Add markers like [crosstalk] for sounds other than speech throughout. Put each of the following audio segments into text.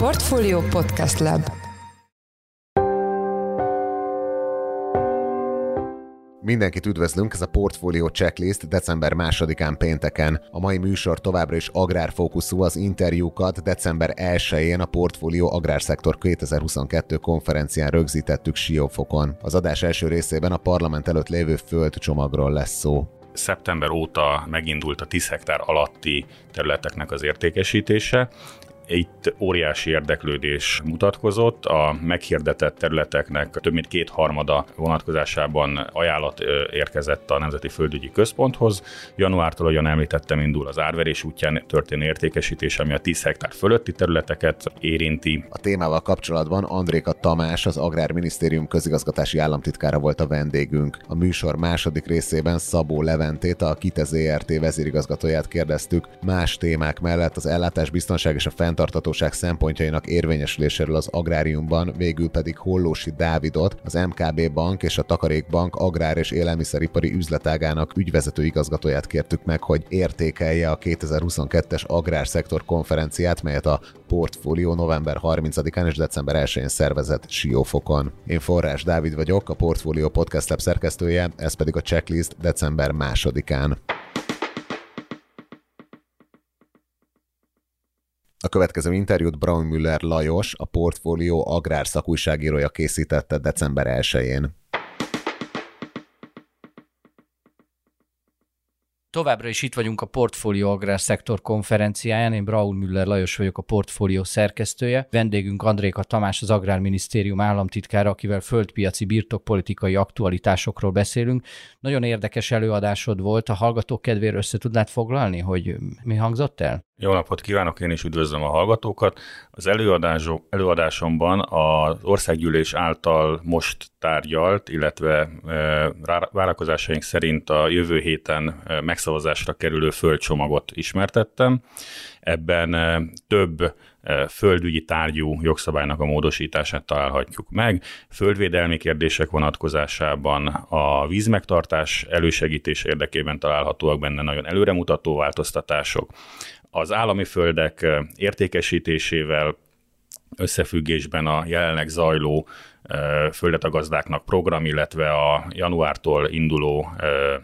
Portfolio Podcast Lab Mindenkit üdvözlünk, ez a Portfolio Checklist december másodikán pénteken. A mai műsor továbbra is agrárfókuszú, az interjúkat december 1-én a Portfolio Agrárszektor 2022 konferencián rögzítettük Siófokon. Az adás első részében a parlament előtt lévő földcsomagról lesz szó szeptember óta megindult a 10 hektár alatti területeknek az értékesítése. Itt óriási érdeklődés mutatkozott, a meghirdetett területeknek több mint kétharmada vonatkozásában ajánlat érkezett a Nemzeti Földügyi Központhoz. Januártól, ahogyan említettem, indul az árverés útján történő értékesítés, ami a 10 hektár fölötti területeket érinti. A témával kapcsolatban Andréka Tamás, az Agrárminisztérium közigazgatási államtitkára volt a vendégünk. A műsor második részében Szabó Leventét, a Kitez ERT vezérigazgatóját kérdeztük más témák mellett az ellátás biztonság és a fent fenntartatóság szempontjainak érvényesüléséről az agráriumban, végül pedig Hollósi Dávidot, az MKB Bank és a Takarékbank agrár és élelmiszeripari üzletágának ügyvezető igazgatóját kértük meg, hogy értékelje a 2022-es agrárszektor konferenciát, melyet a Portfolio november 30-án és december 1-én szervezett Siófokon. Én Forrás Dávid vagyok, a Portfolio Podcast Lab szerkesztője, ez pedig a checklist december 2-án. A következő interjút Braun Müller Lajos, a Portfolio agrár szakújságírója készítette december 1-én. Továbbra is itt vagyunk a Portfolio Agrár Szektor konferenciáján. Én Braun Müller Lajos vagyok, a Portfolio szerkesztője. Vendégünk Andréka Tamás, az Agrárminisztérium államtitkára, akivel földpiaci birtokpolitikai aktualitásokról beszélünk. Nagyon érdekes előadásod volt. A hallgatók kedvéért össze tudnád foglalni, hogy mi hangzott el? Jó napot kívánok, én is üdvözlöm a hallgatókat. Az előadásomban az országgyűlés által most tárgyalt, illetve e, várakozásaink szerint a jövő héten e, megszavazásra kerülő földcsomagot ismertettem. Ebben e, több földügyi tárgyú jogszabálynak a módosítását találhatjuk meg. Földvédelmi kérdések vonatkozásában a vízmegtartás elősegítés érdekében találhatóak benne nagyon előremutató változtatások az állami földek értékesítésével összefüggésben a jelenleg zajló földet a gazdáknak program, illetve a januártól induló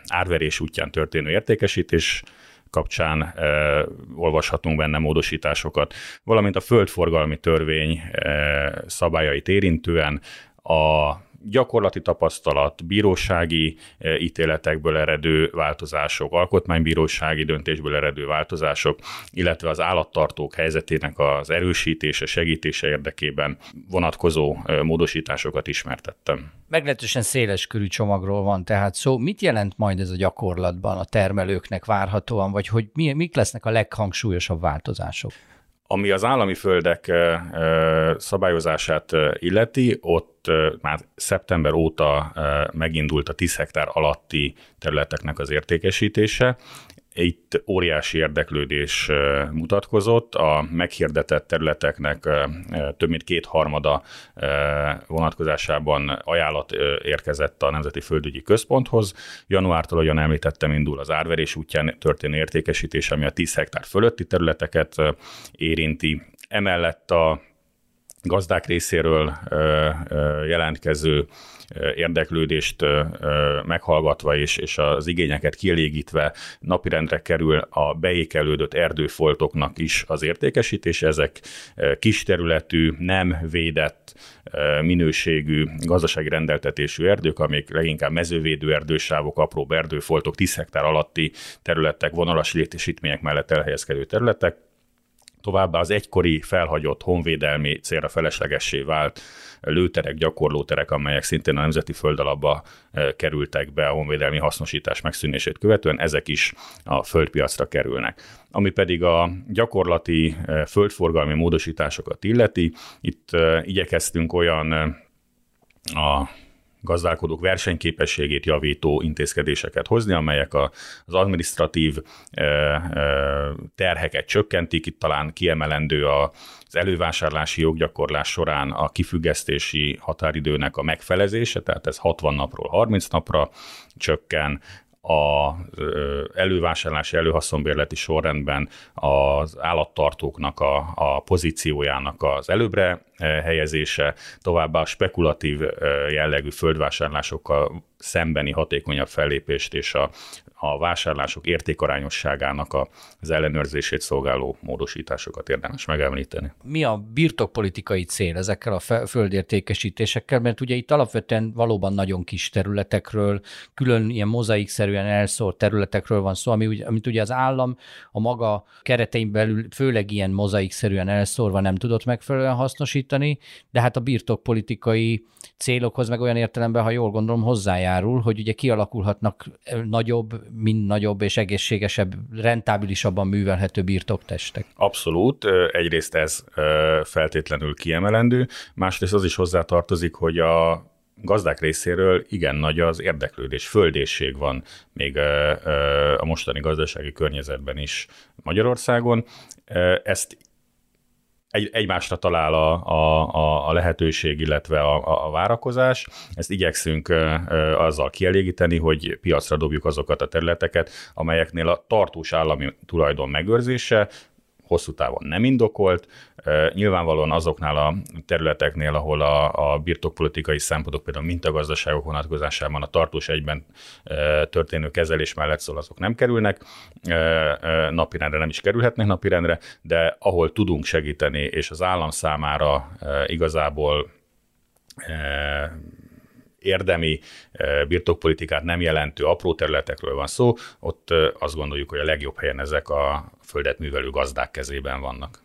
árverés útján történő értékesítés kapcsán e, olvashatunk benne módosításokat, valamint a földforgalmi törvény e, szabályait érintően a gyakorlati tapasztalat, bírósági eh, ítéletekből eredő változások, alkotmánybírósági döntésből eredő változások, illetve az állattartók helyzetének az erősítése, segítése érdekében vonatkozó eh, módosításokat ismertettem. Meglehetősen széles körű csomagról van tehát szó. Mit jelent majd ez a gyakorlatban a termelőknek várhatóan, vagy hogy mi, mik lesznek a leghangsúlyosabb változások? Ami az állami földek szabályozását illeti, ott már szeptember óta megindult a 10 hektár alatti területeknek az értékesítése. Itt óriási érdeklődés mutatkozott, a meghirdetett területeknek több mint kétharmada vonatkozásában ajánlat érkezett a Nemzeti Földügyi Központhoz. Januártól, ahogyan említettem, indul az árverés útján történő értékesítés, ami a 10 hektár fölötti területeket érinti. Emellett a gazdák részéről jelentkező érdeklődést meghallgatva és, és az igényeket kielégítve napirendre kerül a beékelődött erdőfoltoknak is az értékesítés. Ezek kis területű, nem védett, minőségű, gazdasági rendeltetésű erdők, amik leginkább mezővédő erdősávok, apró erdőfoltok, 10 hektár alatti területek, vonalas létesítmények mellett elhelyezkedő területek, Továbbá az egykori felhagyott honvédelmi célra feleslegessé vált lőterek, gyakorlóterek, amelyek szintén a nemzeti földalapba e, kerültek be a honvédelmi hasznosítás megszűnését követően, ezek is a földpiacra kerülnek. Ami pedig a gyakorlati e, földforgalmi módosításokat illeti, itt e, igyekeztünk olyan a gazdálkodók versenyképességét javító intézkedéseket hozni, amelyek az administratív terheket csökkentik. Itt talán kiemelendő az elővásárlási joggyakorlás során a kifüggesztési határidőnek a megfelezése, tehát ez 60 napról 30 napra csökken, a elővásárlási, előhaszonbérleti sorrendben az állattartóknak a, a pozíciójának az előbbre helyezése, továbbá a spekulatív jellegű földvásárlásokkal szembeni hatékonyabb fellépést és a, a vásárlások értékarányosságának az ellenőrzését szolgáló módosításokat érdemes megemlíteni. Mi a birtokpolitikai cél ezekkel a földértékesítésekkel? Mert ugye itt alapvetően valóban nagyon kis területekről, külön ilyen mozaikszerűen elszórt területekről van szó, ami, amit ugye az állam a maga keretein belül főleg ilyen mozaikszerűen elszórva nem tudott megfelelően hasznosítani, de hát a birtokpolitikai célokhoz meg olyan értelemben, ha jól gondolom, hozzájárul, hogy ugye kialakulhatnak nagyobb, mind nagyobb és egészségesebb, rentábilisabban művelhető birtoktestek. Abszolút. Egyrészt ez feltétlenül kiemelendő, másrészt az is hozzátartozik, hogy a gazdák részéről igen nagy az érdeklődés, földészség van még a mostani gazdasági környezetben is Magyarországon. Ezt egy, egymásra talál a, a, a lehetőség, illetve a, a várakozás. Ezt igyekszünk azzal kielégíteni, hogy piacra dobjuk azokat a területeket, amelyeknél a tartós állami tulajdon megőrzése hosszú távon nem indokolt. Nyilvánvalóan azoknál a területeknél, ahol a, a birtokpolitikai szempontok, például mintagazdaságok vonatkozásában a tartós egyben történő kezelés mellett szól, azok nem kerülnek napirendre, nem is kerülhetnek napirendre, de ahol tudunk segíteni, és az állam számára igazából érdemi birtokpolitikát nem jelentő apró területekről van szó, ott azt gondoljuk, hogy a legjobb helyen ezek a földet művelő gazdák kezében vannak.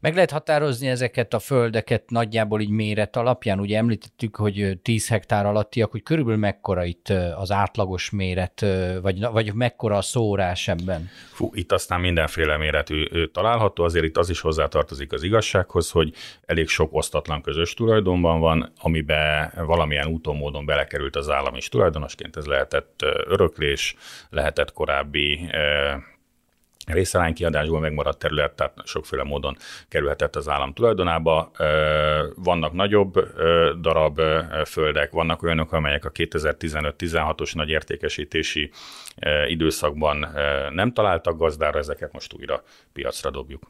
Meg lehet határozni ezeket a földeket nagyjából így méret alapján? Ugye említettük, hogy 10 hektár alattiak, hogy körülbelül mekkora itt az átlagos méret, vagy, vagy mekkora a szórás ebben? Fú, itt aztán mindenféle méretű található, azért itt az is hozzátartozik az igazsághoz, hogy elég sok osztatlan közös tulajdonban van, amiben valamilyen úton, módon belekerült az állam is tulajdonosként, ez lehetett öröklés, lehetett korábbi részaránykiadásból megmaradt terület, tehát sokféle módon kerülhetett az állam tulajdonába. Vannak nagyobb darab földek, vannak olyanok, amelyek a 2015-16-os nagy értékesítési időszakban nem találtak gazdára, ezeket most újra piacra dobjuk.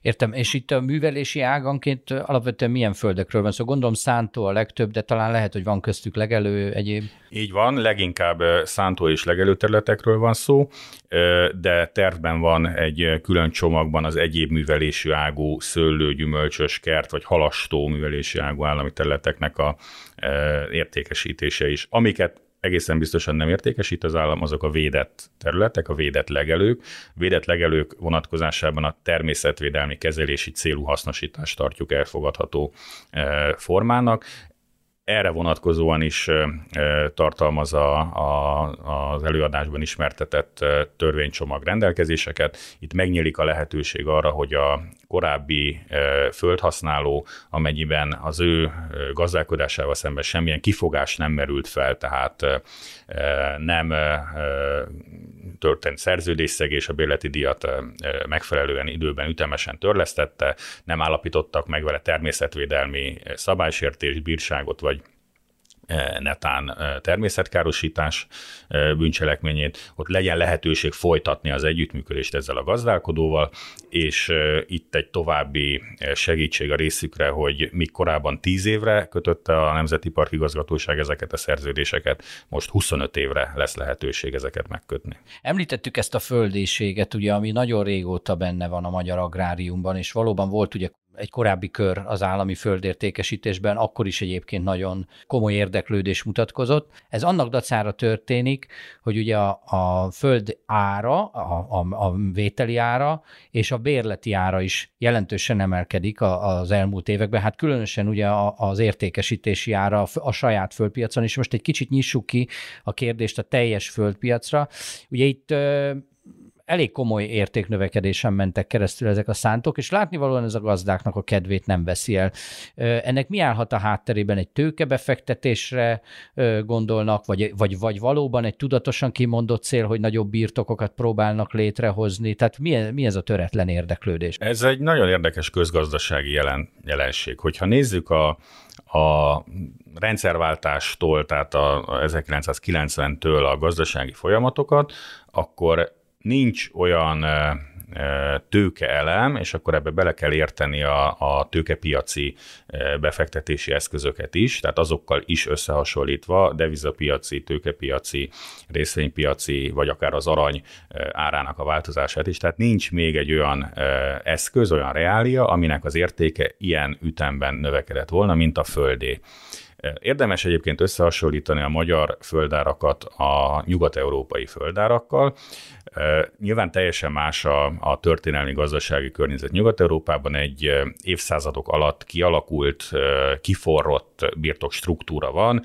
Értem, és itt a művelési áganként alapvetően milyen földekről van szó? Szóval gondolom szántó a legtöbb, de talán lehet, hogy van köztük legelő egyéb. Így van, leginkább szántó és legelő területekről van szó, de tervben van egy külön csomagban az egyéb művelési ágú szőlő, gyümölcsös kert, vagy halastó művelési ágú állami területeknek a értékesítése is, amiket egészen biztosan nem értékesít az állam, azok a védett területek, a védett legelők. Védett legelők vonatkozásában a természetvédelmi kezelési célú hasznosítást tartjuk elfogadható eh, formának erre vonatkozóan is tartalmaz a, a, az előadásban ismertetett törvénycsomag rendelkezéseket. Itt megnyílik a lehetőség arra, hogy a korábbi földhasználó, amennyiben az ő gazdálkodásával szemben semmilyen kifogás nem merült fel, tehát nem történt szerződésszegés, a bérleti díjat megfelelően időben ütemesen törlesztette, nem állapítottak meg vele természetvédelmi szabálysértés, bírságot vagy netán természetkárosítás bűncselekményét, ott legyen lehetőség folytatni az együttműködést ezzel a gazdálkodóval, és itt egy további segítség a részükre, hogy míg korábban 10 évre kötötte a Nemzeti Park Igazgatóság ezeket a szerződéseket, most 25 évre lesz lehetőség ezeket megkötni. Említettük ezt a földéséget, ugye, ami nagyon régóta benne van a magyar agráriumban, és valóban volt ugye egy korábbi kör az állami földértékesítésben, akkor is egyébként nagyon komoly érdeklődés mutatkozott. Ez annak dacára történik, hogy ugye a, a föld ára, a, a, a vételi ára és a bérleti ára is jelentősen emelkedik az elmúlt években. Hát különösen ugye az értékesítési ára a saját földpiacon, és most egy kicsit nyissuk ki a kérdést a teljes földpiacra. Ugye itt elég komoly értéknövekedésen mentek keresztül ezek a szántok, és látnivalóan ez a gazdáknak a kedvét nem veszi el. Ennek mi állhat a hátterében? Egy tőkebefektetésre gondolnak, vagy, vagy, vagy valóban egy tudatosan kimondott cél, hogy nagyobb birtokokat próbálnak létrehozni? Tehát mi, mi ez a töretlen érdeklődés? Ez egy nagyon érdekes közgazdasági jelen, jelenség. Hogyha nézzük a, a rendszerváltástól, tehát a, a 1990-től a gazdasági folyamatokat, akkor nincs olyan tőkeelem, és akkor ebbe bele kell érteni a, a tőkepiaci befektetési eszközöket is, tehát azokkal is összehasonlítva devizapiaci, tőkepiaci, részvénypiaci, vagy akár az arany árának a változását is. Tehát nincs még egy olyan eszköz, olyan reália, aminek az értéke ilyen ütemben növekedett volna, mint a földé. Érdemes egyébként összehasonlítani a magyar földárakat a nyugat-európai földárakkal. Nyilván teljesen más a, a történelmi gazdasági környezet Nyugat-Európában egy évszázadok alatt kialakult, kiforrott birtok struktúra van.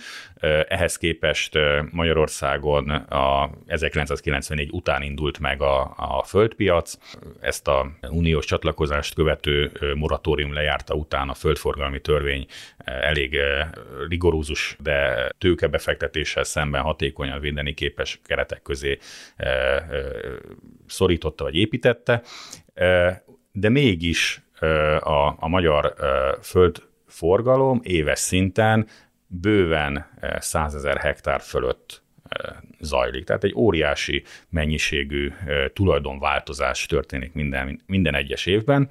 Ehhez képest Magyarországon a 1994 után indult meg a, a földpiac. Ezt a uniós csatlakozást követő moratórium lejárta után a földforgalmi törvény elég rigorózus, de tőkebefektetéssel szemben hatékonyan védeni képes keretek közé szorította vagy építette, de mégis a, a magyar földforgalom éves szinten bőven 100 ezer hektár fölött zajlik. Tehát egy óriási mennyiségű tulajdonváltozás történik minden, minden egyes évben,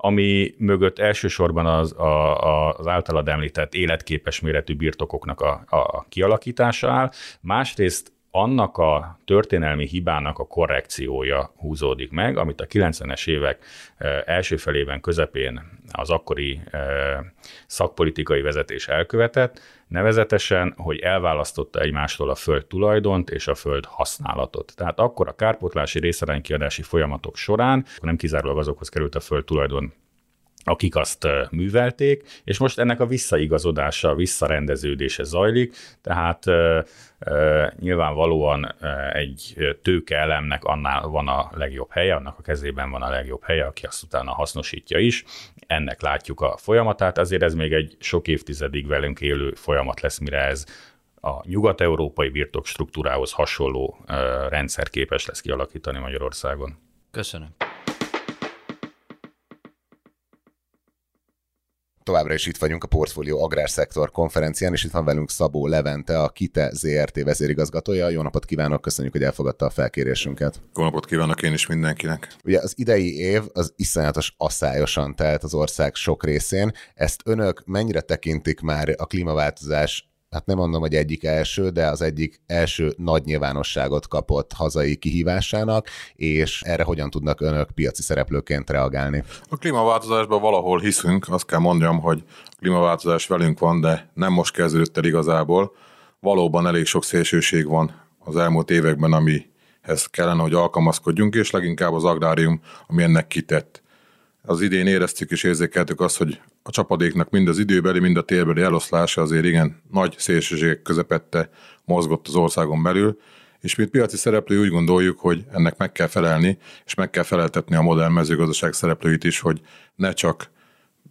ami mögött elsősorban az, a, az általad említett életképes méretű birtokoknak a, a kialakítása áll, másrészt annak a történelmi hibának a korrekciója húzódik meg, amit a 90-es évek első felében, közepén az akkori szakpolitikai vezetés elkövetett, nevezetesen, hogy elválasztotta egymástól a föld tulajdont és a föld használatot. Tehát akkor a kárpótlási részaránykiadási folyamatok során nem kizárólag azokhoz került a föld tulajdon akik azt művelték, és most ennek a visszaigazodása, visszarendeződése zajlik, tehát nyilvánvalóan egy tőkeelemnek annál van a legjobb helye, annak a kezében van a legjobb helye, aki azt utána hasznosítja is. Ennek látjuk a folyamatát, azért ez még egy sok évtizedig velünk élő folyamat lesz, mire ez a nyugat-európai birtok struktúrához hasonló rendszer képes lesz kialakítani Magyarországon. Köszönöm. Továbbra is itt vagyunk a Portfolio Agrárszektor konferencián, és itt van velünk Szabó Levente, a KITE ZRT vezérigazgatója. Jó napot kívánok, köszönjük, hogy elfogadta a felkérésünket. Jó napot kívánok én is mindenkinek. Ugye az idei év az iszonyatos asszályosan telt az ország sok részén. Ezt önök mennyire tekintik már a klímaváltozás hát nem mondom, hogy egyik első, de az egyik első nagy nyilvánosságot kapott hazai kihívásának, és erre hogyan tudnak önök piaci szereplőként reagálni? A klímaváltozásban valahol hiszünk, azt kell mondjam, hogy a klímaváltozás velünk van, de nem most kezdődött el igazából. Valóban elég sok szélsőség van az elmúlt években, amihez kellene, hogy alkalmazkodjunk, és leginkább az agrárium, ami ennek kitett. Az idén éreztük és érzékeltük azt, hogy a csapadéknak mind az időbeli, mind a térbeli eloszlása azért igen nagy szélsőségek közepette mozgott az országon belül, és mint piaci szereplő úgy gondoljuk, hogy ennek meg kell felelni, és meg kell feleltetni a modern mezőgazdaság szereplőit is, hogy ne csak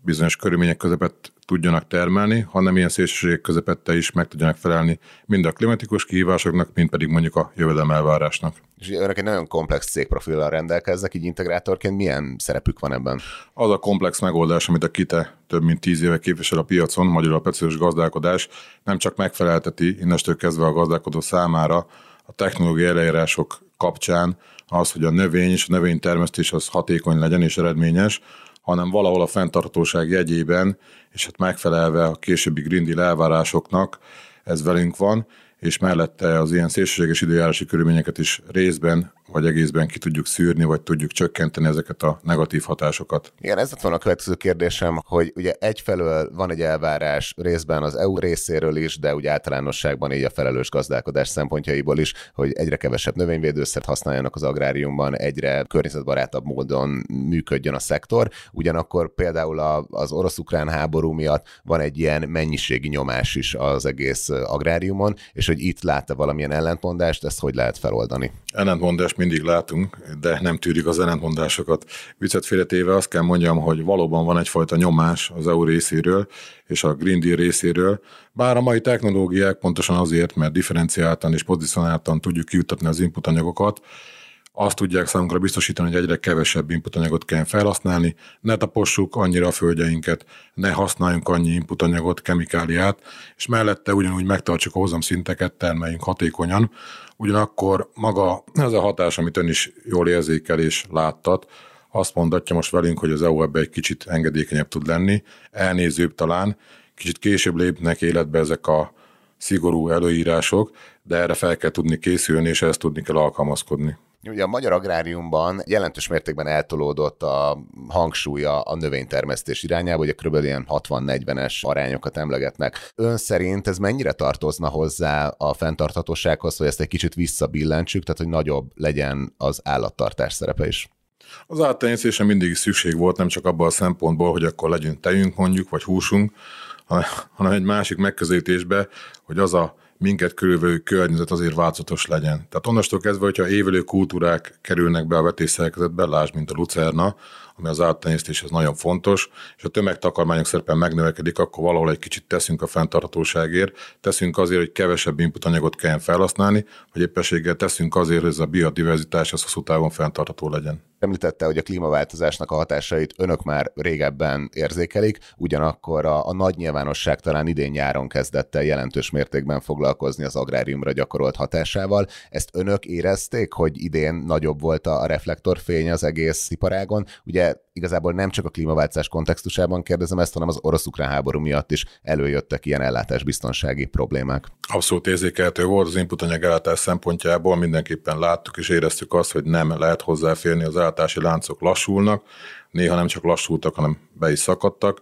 bizonyos körülmények közepett tudjanak termelni, hanem ilyen szélsőségek közepette is meg tudjanak felelni mind a klimatikus kihívásoknak, mind pedig mondjuk a jövedelmelvárásnak. És önök egy nagyon komplex cégprofillal rendelkeznek, így integrátorként milyen szerepük van ebben? Az a komplex megoldás, amit a KITE több mint tíz éve képvisel a piacon, magyarul a precíziós gazdálkodás, nem csak megfelelteti innestől kezdve a gazdálkodó számára a technológiai elejárások kapcsán az, hogy a növény és a növénytermesztés az hatékony legyen és eredményes, hanem valahol a fenntartóság jegyében, és hát megfelelve a későbbi Green Deal elvárásoknak, ez velünk van, és mellette az ilyen szélsőséges időjárási körülményeket is részben vagy egészben ki tudjuk szűrni, vagy tudjuk csökkenteni ezeket a negatív hatásokat. Igen, ez lett volna a következő kérdésem, hogy ugye egyfelől van egy elvárás részben az EU részéről is, de úgy általánosságban így a felelős gazdálkodás szempontjaiból is, hogy egyre kevesebb növényvédőszert használjanak az agráriumban, egyre környezetbarátabb módon működjön a szektor. Ugyanakkor például az orosz-ukrán háború miatt van egy ilyen mennyiségi nyomás is az egész agráriumon, és és hogy itt látta valamilyen ellentmondást, ezt hogy lehet feloldani? Ellentmondást mindig látunk, de nem tűrik az ellentmondásokat. Viccet félretéve azt kell mondjam, hogy valóban van egyfajta nyomás az EU részéről és a Green Deal részéről, bár a mai technológiák pontosan azért, mert differenciáltan és pozicionáltan tudjuk kiutatni az input anyagokat, azt tudják számunkra biztosítani, hogy egyre kevesebb inputanyagot kell felhasználni, ne tapossuk annyira a földjeinket, ne használjunk annyi inputanyagot, kemikáliát, és mellette ugyanúgy megtartsuk a hozamszinteket, termeljünk hatékonyan. Ugyanakkor maga ez a hatás, amit ön is jól érzékel és láttat, azt mondatja most velünk, hogy az EU ebbe egy kicsit engedékenyebb tud lenni, elnézőbb talán, kicsit később lépnek életbe ezek a szigorú előírások, de erre fel kell tudni készülni, és ezt tudni kell alkalmazkodni. Ugye a magyar agráriumban jelentős mértékben eltolódott a hangsúlya a növénytermesztés irányába, ugye kb. ilyen 60-40-es arányokat emlegetnek. Ön szerint ez mennyire tartozna hozzá a fenntarthatósághoz, hogy ezt egy kicsit visszabillentsük, tehát hogy nagyobb legyen az állattartás szerepe is? Az állattenyésztésen mindig szükség volt, nem csak abban a szempontból, hogy akkor legyen tejünk mondjuk, vagy húsunk, hanem egy másik megközelítésbe, hogy az a minket körülvevő környezet azért változatos legyen. Tehát onnastól kezdve, hogyha évelő kultúrák kerülnek be a vetésszerkezetbe, lásd, mint a lucerna, ami az állattenyésztéshez nagyon fontos, és a tömegtakarmányok szerepen megnövekedik, akkor valahol egy kicsit teszünk a fenntarthatóságért, teszünk azért, hogy kevesebb inputanyagot kelljen felhasználni, vagy éppességgel teszünk azért, hogy ez a biodiverzitás az hosszú távon fenntartható legyen. Említette, hogy a klímaváltozásnak a hatásait önök már régebben érzékelik, ugyanakkor a, a nagy nyilvánosság talán idén nyáron kezdett el jelentős mértékben foglalkozni az agráriumra gyakorolt hatásával. Ezt önök érezték, hogy idén nagyobb volt a reflektorfény az egész iparágon? Ugye igazából nem csak a klímaváltozás kontextusában kérdezem ezt, hanem az orosz-ukrán háború miatt is előjöttek ilyen ellátásbiztonsági problémák. Abszolút érzékelhető volt az inputanyag ellátás szempontjából, mindenképpen láttuk és éreztük azt, hogy nem lehet hozzáférni, az ellátási láncok lassulnak, néha nem csak lassultak, hanem be is szakadtak,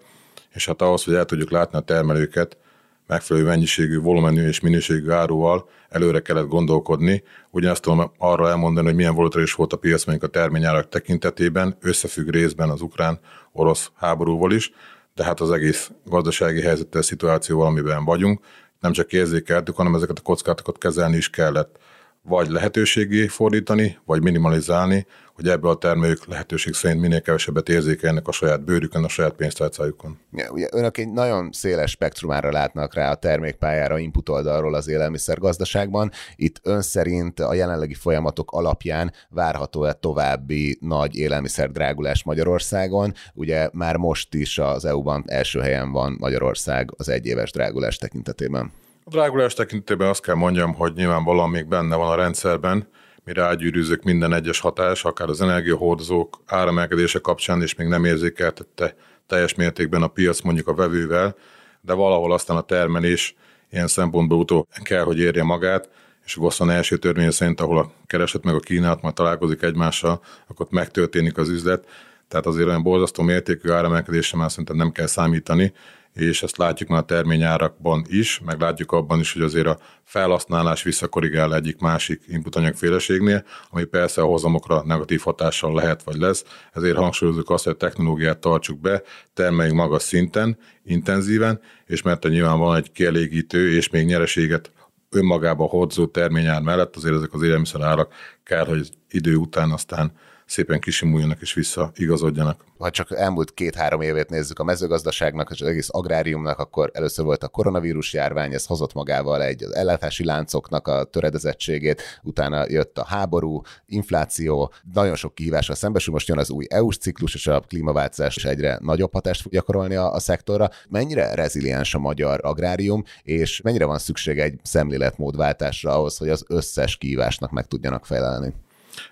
és hát ahhoz, hogy el tudjuk látni a termelőket, megfelelő mennyiségű, volumenű és minőségű áruval előre kellett gondolkodni. Ugyanezt tudom arra elmondani, hogy milyen volatilis volt a piac mondjuk a terményárak tekintetében, összefügg részben az ukrán-orosz háborúval is, de hát az egész gazdasági helyzettel, szituációval, amiben vagyunk, nem csak érzékeltük, hanem ezeket a kockátokat kezelni is kellett vagy lehetőségé fordítani, vagy minimalizálni, hogy ebből a termelők lehetőség szerint minél kevesebbet érzékelnek a saját bőrükön, a saját pénztárcájukon. Ja, ugye önök egy nagyon széles spektrumára látnak rá a termékpályára input oldalról az élelmiszergazdaságban. Itt ön szerint a jelenlegi folyamatok alapján várható-e további nagy élelmiszerdrágulás Magyarországon? Ugye már most is az EU-ban első helyen van Magyarország az egyéves drágulás tekintetében. A drágulás tekintetében azt kell mondjam, hogy nyilvánvalóan még benne van a rendszerben, mire ágyűrűzök minden egyes hatás, akár az energiahordozók áremelkedése kapcsán, és még nem érzékeltette teljes mértékben a piac mondjuk a vevővel, de valahol aztán a termelés ilyen szempontból utó kell, hogy érje magát, és a Gosszan első törvény szerint, ahol a kereset meg a kínálat majd találkozik egymással, akkor megtörténik az üzlet. Tehát azért olyan borzasztó mértékű áremelkedésre már szerintem nem kell számítani, és ezt látjuk már a terményárakban is, meg látjuk abban is, hogy azért a felhasználás visszakorrigál egyik másik inputanyagféleségnél, ami persze a hozamokra negatív hatással lehet vagy lesz, ezért hangsúlyozunk azt, hogy a technológiát tartsuk be, termeljünk magas szinten, intenzíven, és mert nyilván van egy kielégítő és még nyereséget önmagába hordozó terményár mellett, azért ezek az élelmiszerárak kell, hogy idő után aztán szépen kisimuljanak és visszaigazodjanak. Ha csak elmúlt két-három évét nézzük a mezőgazdaságnak és az egész agráriumnak, akkor először volt a koronavírus járvány, ez hozott magával egy az ellátási láncoknak a töredezettségét, utána jött a háború, infláció, nagyon sok kihívásra szembesül, most jön az új EU-s ciklus, és a klímaváltozás is egyre nagyobb hatást fog gyakorolni a, a szektorra. Mennyire reziliens a magyar agrárium, és mennyire van szükség egy szemléletmódváltásra ahhoz, hogy az összes kihívásnak meg tudjanak felelni?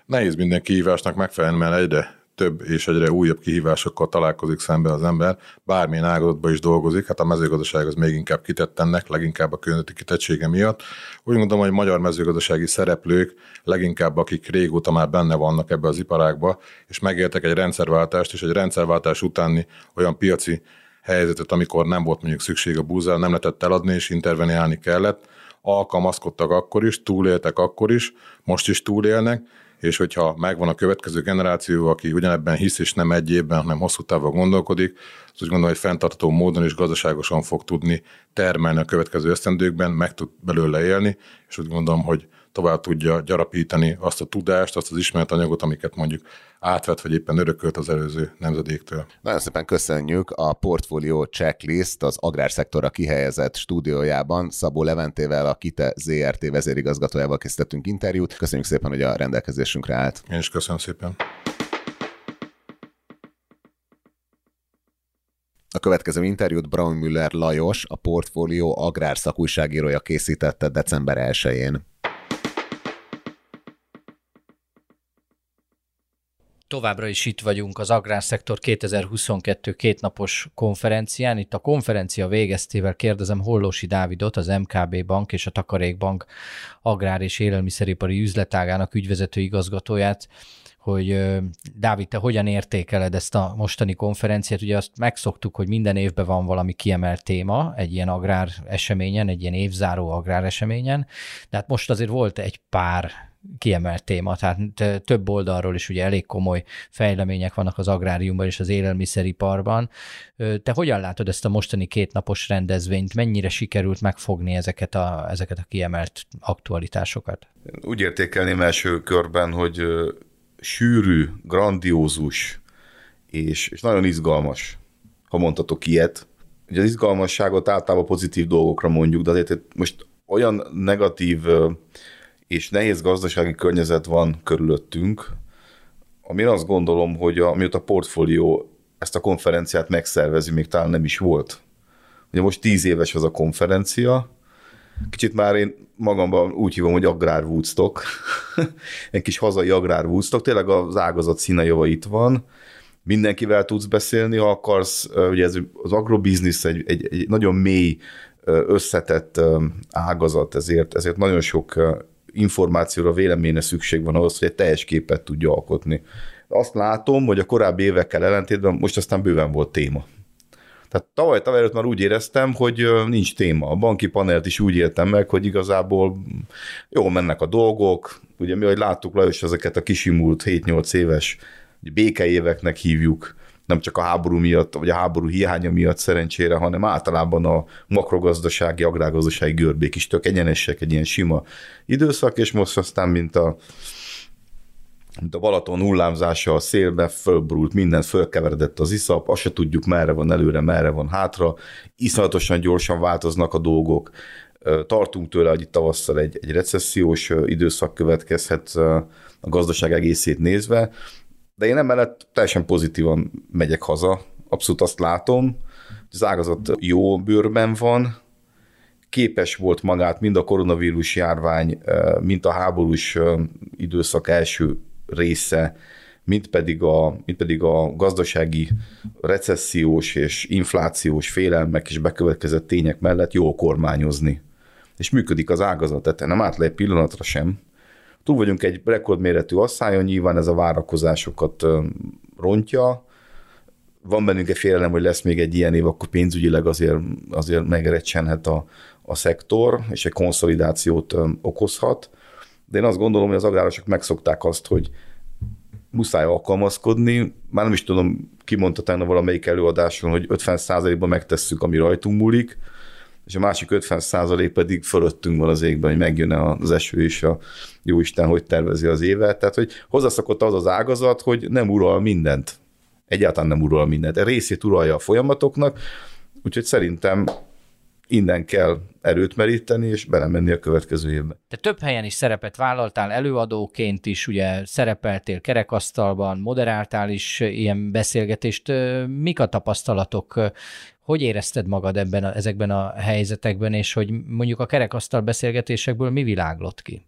Nehéz minden kihívásnak megfelelni, mert egyre több és egyre újabb kihívásokkal találkozik szembe az ember, bármilyen ágazatban is dolgozik, hát a mezőgazdaság az még inkább kitett ennek, leginkább a környezeti kitettsége miatt. Úgy gondolom, hogy magyar mezőgazdasági szereplők, leginkább akik régóta már benne vannak ebbe az iparágba, és megéltek egy rendszerváltást, és egy rendszerváltás utáni olyan piaci helyzetet, amikor nem volt mondjuk szükség a búzára, nem lehetett eladni, és interveniálni kellett, alkalmazkodtak akkor is, túléltek akkor is, most is túlélnek, és hogyha megvan a következő generáció, aki ugyanebben hisz, és nem egy évben, hanem hosszú távon gondolkodik, az úgy gondolom, hogy fenntartható módon és gazdaságosan fog tudni termelni a következő esztendőkben, meg tud belőle élni, és úgy gondolom, hogy tovább tudja gyarapítani azt a tudást, azt az ismeretanyagot, amiket mondjuk átvett, vagy éppen örökölt az előző nemzedéktől. Nagyon szépen köszönjük a Portfolio Checklist az agrárszektorra kihelyezett stúdiójában. Szabó Leventével, a KITE ZRT vezérigazgatójával készítettünk interjút. Köszönjük szépen, hogy a rendelkezésünkre állt. Én is köszönöm szépen. A következő interjút Braun Müller Lajos, a Portfolio agrár szakújságírója készítette december 1-én. Továbbra is itt vagyunk az Agrárszektor 2022 kétnapos konferencián. Itt a konferencia végeztével kérdezem Hollósi Dávidot, az MKB Bank és a Takarékbank agrár és élelmiszeripari üzletágának ügyvezető igazgatóját, hogy Dávid, te hogyan értékeled ezt a mostani konferenciát? Ugye azt megszoktuk, hogy minden évben van valami kiemelt téma egy ilyen agrár eseményen, egy ilyen évzáró agrár eseményen, de hát most azért volt egy pár kiemelt téma, tehát több oldalról is ugye elég komoly fejlemények vannak az agráriumban és az élelmiszeriparban. Te hogyan látod ezt a mostani kétnapos rendezvényt? Mennyire sikerült megfogni ezeket a, ezeket a kiemelt aktualitásokat? Úgy értékelném első körben, hogy sűrű, grandiózus és, és nagyon izgalmas, ha mondhatok ilyet. Ugye az izgalmasságot általában pozitív dolgokra mondjuk, de azért most olyan negatív és nehéz gazdasági környezet van körülöttünk, ami azt gondolom, hogy a, mióta a portfólió ezt a konferenciát megszervezi, még talán nem is volt. Ugye most tíz éves az a konferencia, kicsit már én magamban úgy hívom, hogy agrár Woodstock, [laughs] egy kis hazai agrár Woodstock, tényleg az ágazat színe java itt van, mindenkivel tudsz beszélni, ha akarsz, ugye ez az agrobiznisz egy, egy, egy nagyon mély, összetett ágazat, ezért, ezért nagyon sok információra, véleményre szükség van ahhoz, hogy egy teljes képet tudja alkotni. Azt látom, hogy a korábbi évekkel ellentétben most aztán bőven volt téma. Tehát tavaly, tavaly előtt már úgy éreztem, hogy nincs téma. A banki panelt is úgy éltem meg, hogy igazából jól mennek a dolgok. Ugye mi, hogy láttuk Lajos ezeket a kisimult 7-8 éves békeéveknek hívjuk, nem csak a háború miatt, vagy a háború hiánya miatt szerencsére, hanem általában a makrogazdasági, agrárgazdasági görbék is tök egyenesek, egy ilyen sima időszak, és most aztán, mint a mint a Balaton hullámzása a szélbe, fölbrult, minden fölkeveredett az iszap, azt se tudjuk merre van előre, merre van hátra, iszonyatosan gyorsan változnak a dolgok, tartunk tőle, hogy itt tavasszal egy, egy recessziós időszak következhet a gazdaság egészét nézve, de én emellett teljesen pozitívan megyek haza, abszolút azt látom, hogy az ágazat jó bőrben van, képes volt magát mind a koronavírus járvány, mint a háborús időszak első része, mint pedig a, mint pedig a gazdasági recessziós és inflációs félelmek és bekövetkezett tények mellett jól kormányozni. És működik az ágazat, tehát nem egy pillanatra sem. Túl vagyunk egy rekordméretű asszályon, nyilván ez a várakozásokat rontja, van bennünk egy félelem, hogy lesz még egy ilyen év, akkor pénzügyileg azért, azért megrecsenhet a, a szektor, és egy konszolidációt okozhat. De én azt gondolom, hogy az agrárosok megszokták azt, hogy muszáj alkalmazkodni. Már nem is tudom, ki mondta tegnap valamelyik előadáson, hogy 50%-ban megtesszük, ami rajtunk múlik, és a másik 50% pedig fölöttünk van az égben, hogy megjön az eső és a jóisten hogy tervezi az évet. Tehát, hogy hozzászokott az az ágazat, hogy nem ural mindent. Egyáltalán nem ural mindent. A részét uralja a folyamatoknak, úgyhogy szerintem innen kell erőt meríteni, és belemenni a következő évbe. Te több helyen is szerepet vállaltál, előadóként is, ugye szerepeltél kerekasztalban, moderáltál is ilyen beszélgetést. Mik a tapasztalatok? Hogy érezted magad ebben a, ezekben a helyzetekben, és hogy mondjuk a kerekasztal beszélgetésekből mi világlott ki?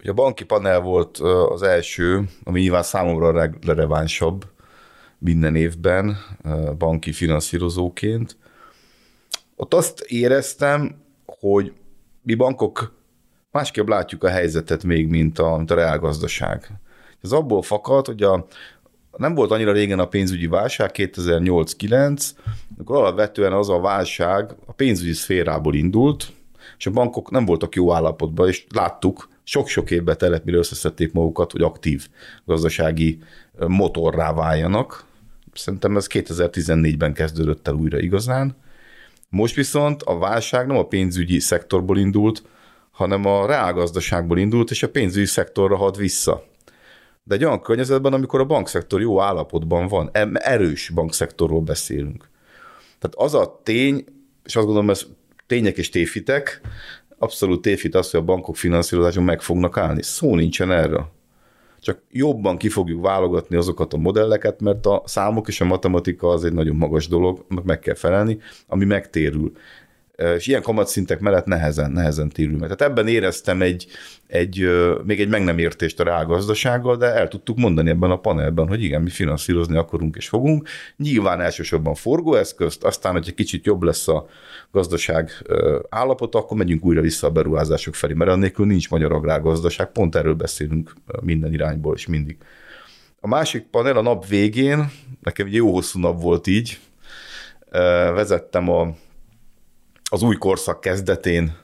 Ugye a banki panel volt az első, ami nyilván számomra relevánsabb minden évben banki finanszírozóként, ott azt éreztem, hogy mi bankok másképp látjuk a helyzetet még, mint a, mint a reálgazdaság. Ez abból fakad, hogy a, nem volt annyira régen a pénzügyi válság, 2008-9, akkor alapvetően az a válság a pénzügyi szférából indult, és a bankok nem voltak jó állapotban, és láttuk, sok-sok évbe telett, mire összeszedték magukat, hogy aktív gazdasági motorrá váljanak. Szerintem ez 2014-ben kezdődött el újra igazán. Most viszont a válság nem a pénzügyi szektorból indult, hanem a reálgazdaságból indult, és a pénzügyi szektorra had vissza. De egy olyan környezetben, amikor a bankszektor jó állapotban van, erős bankszektorról beszélünk. Tehát az a tény, és azt gondolom, ez tények és téfitek, abszolút tévhit az, hogy a bankok finanszírozáson meg fognak állni. Szó nincsen erre. Csak jobban ki fogjuk válogatni azokat a modelleket, mert a számok és a matematika az egy nagyon magas dolog, meg kell felelni, ami megtérül és ilyen kamatszintek mellett nehezen, nehezen térül meg. Tehát ebben éreztem egy, egy, még egy meg nem értést a reálgazdasággal, de el tudtuk mondani ebben a panelben, hogy igen, mi finanszírozni akarunk és fogunk. Nyilván elsősorban forgóeszközt, aztán, hogy egy kicsit jobb lesz a gazdaság állapota, akkor megyünk újra vissza a beruházások felé, mert annélkül nincs magyar agrárgazdaság, pont erről beszélünk minden irányból és mindig. A másik panel a nap végén, nekem egy jó hosszú nap volt így, vezettem a az új korszak kezdetén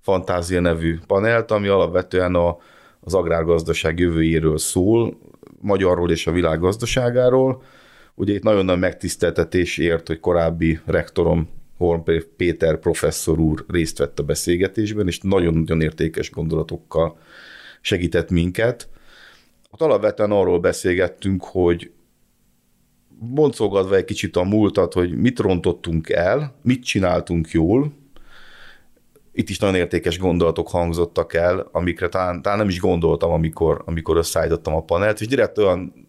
Fantázia nevű panelt, ami alapvetően a, az agrárgazdaság jövőjéről szól, magyarról és a világ gazdaságáról. Ugye itt nagyon nagy megtiszteltetés ért, hogy korábbi rektorom Horn Péter professzor úr részt vett a beszélgetésben, és nagyon-nagyon értékes gondolatokkal segített minket. Ott alapvetően arról beszélgettünk, hogy boncolgatva egy kicsit a múltat, hogy mit rontottunk el, mit csináltunk jól, itt is nagyon értékes gondolatok hangzottak el, amikre talán, talán nem is gondoltam, amikor, amikor összeállítottam a panelt, és direkt olyan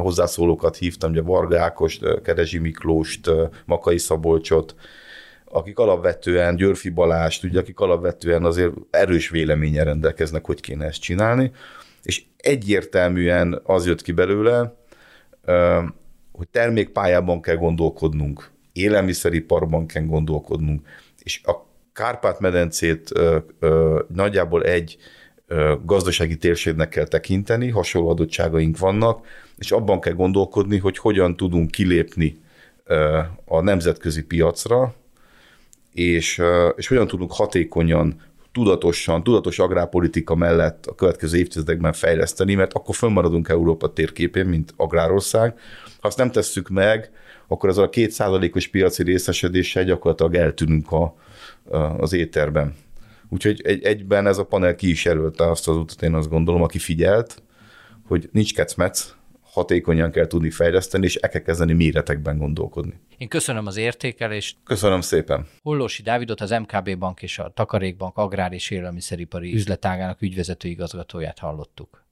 hozzászólókat hívtam, ugye Varga Ákost, Kerezsi Miklóst, Makai Szabolcsot, akik alapvetően, Györfi Balást, ugye, akik alapvetően azért erős véleménye rendelkeznek, hogy kéne ezt csinálni, és egyértelműen az jött ki belőle, hogy termékpályában kell gondolkodnunk, élelmiszeriparban kell gondolkodnunk, és a Kárpát-medencét ö, ö, nagyjából egy ö, gazdasági térségnek kell tekinteni, hasonló adottságaink vannak, és abban kell gondolkodni, hogy hogyan tudunk kilépni ö, a nemzetközi piacra, és, és hogyan tudunk hatékonyan tudatosan, tudatos agrárpolitika mellett a következő évtizedekben fejleszteni, mert akkor fönnmaradunk Európa térképén, mint agrárország. Ha azt nem tesszük meg, akkor az a kétszázalékos piaci részesedéssel gyakorlatilag eltűnünk a, az éterben. Úgyhogy egy, egyben ez a panel ki is jelölte azt az utat, én azt gondolom, aki figyelt, hogy nincs kecmec, hatékonyan kell tudni fejleszteni, és el kell kezdeni méretekben gondolkodni. Én köszönöm az értékelést. Köszönöm szépen. Hollósi Dávidot az MKB Bank és a Takarékbank Agrár és Élelmiszeripari üzletágának ügyvezető igazgatóját hallottuk.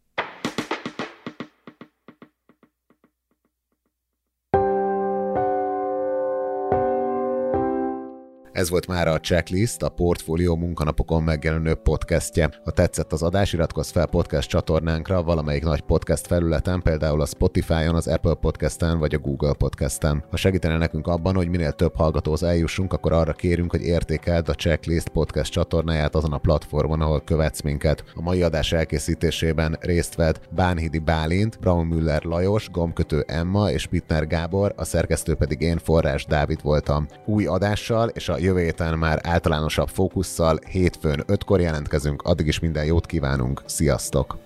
Ez volt már a Checklist, a Portfolio munkanapokon megjelenő podcastje. Ha tetszett az adás, iratkozz fel podcast csatornánkra valamelyik nagy podcast felületen, például a Spotify-on, az Apple Podcast-en vagy a Google Podcast-en. Ha segítene nekünk abban, hogy minél több hallgatóhoz eljussunk, akkor arra kérünk, hogy értékeld a Checklist podcast csatornáját azon a platformon, ahol követsz minket. A mai adás elkészítésében részt vett Bánhidi Bálint, Braun Müller Lajos, Gomkötő Emma és Pitner Gábor, a szerkesztő pedig én Forrás Dávid voltam. Új adással és a jövő héten már általánosabb fókusszal, hétfőn ötkor jelentkezünk, addig is minden jót kívánunk, sziasztok!